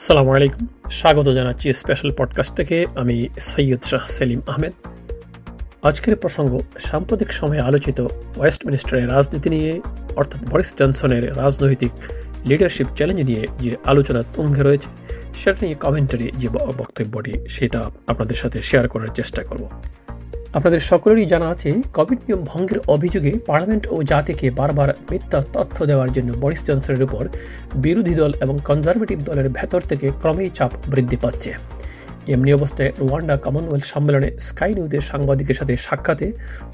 সালামু আলাইকুম। স্বাগত জানাচ্ছি স্পেশাল পডকাস্ট থেকে। আমি সৈয়দ শাহ সেলিম আহমেদ। আজকের প্রসঙ্গ, সাম্প্রতিক সময়ে আলোচিত ওয়েস্টমিনিস্টারের রাজনীতি নিয়ে, অর্থাৎ বরিস জনসনের রাজনৈতিক লিডারশিপ চ্যালেঞ্জ নিয়ে যে আলোচনা তুঙ্গে রয়েছে, সেটা নিয়ে কমেন্টারি যে বক্তব্যটি, সেটা আপনাদের সাথে শেয়ার করার চেষ্টা করব। আপনাদের সকলেরই জানা আছে, কোভিড নিয়ম ভঙ্গের অভিযোগে পার্লামেন্ট ও জাতিকে বারবার মিথ্যা তথ্য দেওয়ার জন্য বরিস জনসনের উপর বিরোধী দল এবং কনজারভেটিভ দলের ভেতর থেকে ক্রমেই চাপ বৃদ্ধি পাচ্ছে। এমনি অবস্থায় রোয়ান্ডা কমনওয়েলথ সম্মেলনে স্কাই নিউজের সাংবাদিকের সাথে সাক্ষাতে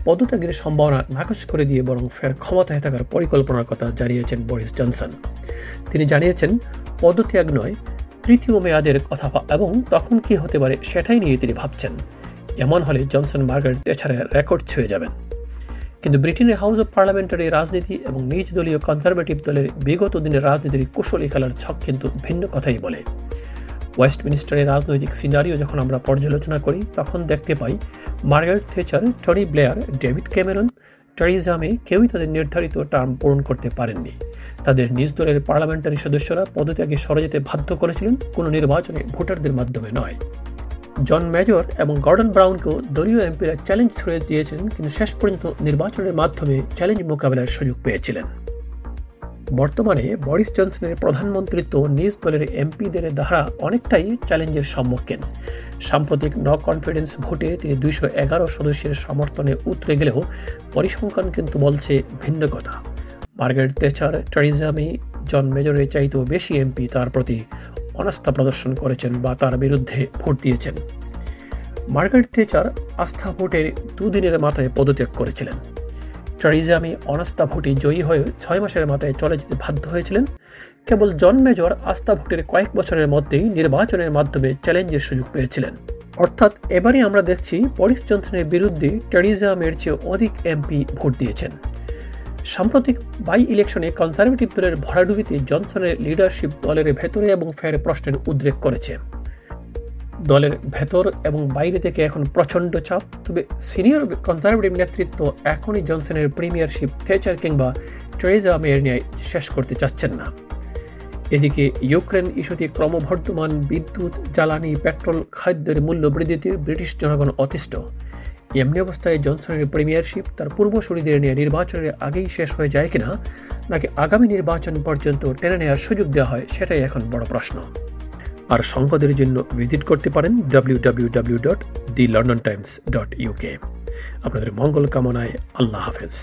পদত্যাগের সম্ভাবনা নাকচ করে দিয়ে বরং ফের ক্ষমতায় থাকার পরিকল্পনার কথা জানিয়েছেন বরিস জনসন। তিনি জানিয়েছেন, পদত্যাগ নয়, তৃতীয় মেয়াদের কথা এবং তখন কি হতে পারে সেটাই নিয়ে তিনি ভাবছেন। এমন হলে জনসন মার্গারেট তেছাড়া রেকর্ড ছুঁয়ে যাবেন। কিন্তু ব্রিটেনের হাউস অব পার্লামেন্টের এই রাজনীতি এবং নিজ দলীয় কনজারভেটিভ দলের বিগত দিনের রাজনীতির কুশলী খেলার ছক কিন্তু ভিন্ন কথাই বলে। ওয়েস্টমিনিস্টারের রাজনৈতিক সিনারিও যখন আমরা পর্যালোচনা করি, তখন দেখতে পাই Margaret Thatcher, Tony Blair, David Cameron Theresa May কেউই তাদের নির্ধারিত টার্ম পূরণ করতে পারেননি। তাদের নিজ দলের পার্লামেন্টারি সদস্যরা পদত্যাগে সরে যেতে বাধ্য করেছিলেন, কোনো নির্বাচনে ভোটারদের মাধ্যমে নয়। জন মেজর এবং গর্ডন ব্রাউনকেও দলীয় এমপিরা চ্যালেঞ্জ ছড়িয়ে দিয়েছেন, কিন্তু শেষ পর্যন্ত নির্বাচনের মাধ্যমে চ্যালেঞ্জ মোকাবেলার সুযোগ পেয়েছিলেন। বর্তমানে বরিস জনসনের প্রধানমন্ত্রিত্ব নিজ দলের এমপিদের দ্বারা অনেকটাই চ্যালেঞ্জের সম্মুখীন। সাম্প্রতিক ন কনফিডেন্স ভোটে তিনি দুইশো এগারো সদস্যের সমর্থনে উতরে গেলেও পরিসংখ্যান কিন্তু বলছে ভিন্ন কথা। মার্গারেট তেচার ট্রেজামি জন মেজরের চাইতেও বেশি এমপি তার প্রতি অনাস্থা প্রদর্শন করেছেন বা তার বিরুদ্ধে ভোট দিয়েছেন। মার্গারেট থেচার আস্থা ভোটের দুদিনের মাথায় পদত্যাগ করেছিলেন। ট্রারিজামি অনাস্থা ভোটে জয়ী হয়ে ছয় মাসের মাথায় চলে যেতে বাধ্য হয়েছিলেন। কেবল জন মেজর আস্থা ভোটের কয়েক বছরের মধ্যেই নির্বাচনের মাধ্যমে চ্যালেঞ্জের সুযোগ পেয়েছিলেন। অর্থাৎ এবারে আমরা দেখছি বরিস জনসনের বিরুদ্ধে টেরিজামের চেয়ে অধিক এমপি ভোট দিয়েছেন। সাম্প্রতিক বাই ইলেকশনে কনজারভেটিভ দলের ভরাডুবিতে জনসনের লিডারশিপ দলের ভেতরে এবং ফের প্রশ্নের উদ্রেক করেছে। দলের ভেতর এবং বাইরে থেকে এখন প্রচণ্ড চাপ, তবে সিনিয়র কনজারভেটিভ নেতৃত্ব এখনই জনসনের প্রিমিয়ারশিপ থেচার কিংবা ট্রেজা মেয়ের ন্যায় শেষ করতে চাচ্ছেন না। এদিকে ইউক্রেন ইস্যুতে ক্রমবর্ধমান বিদ্যুৎ, জ্বালানি, পেট্রোল, খাদ্যের মূল্য বৃদ্ধিতে ব্রিটিশ জনগণ অতিষ্ঠ। এমনি অবস্থায় জনসনের প্রিমিয়ারশিপ তার পূর্বসূরিদের নিয়ে নির্বাচনের আগেই শেষ হয়ে যায় কিনা, নাকি আগামী নির্বাচন পর্যন্ত টেনে নেওয়ার সুযোগ দেওয়া হয়, সেটাই এখন বড় প্রশ্ন। আর সংবাদের জন্য ভিজিট করতে পারেন W W W dot the London Times dot UK আপনাদের মঙ্গল কামনায় আল্লাহ হাফেজ।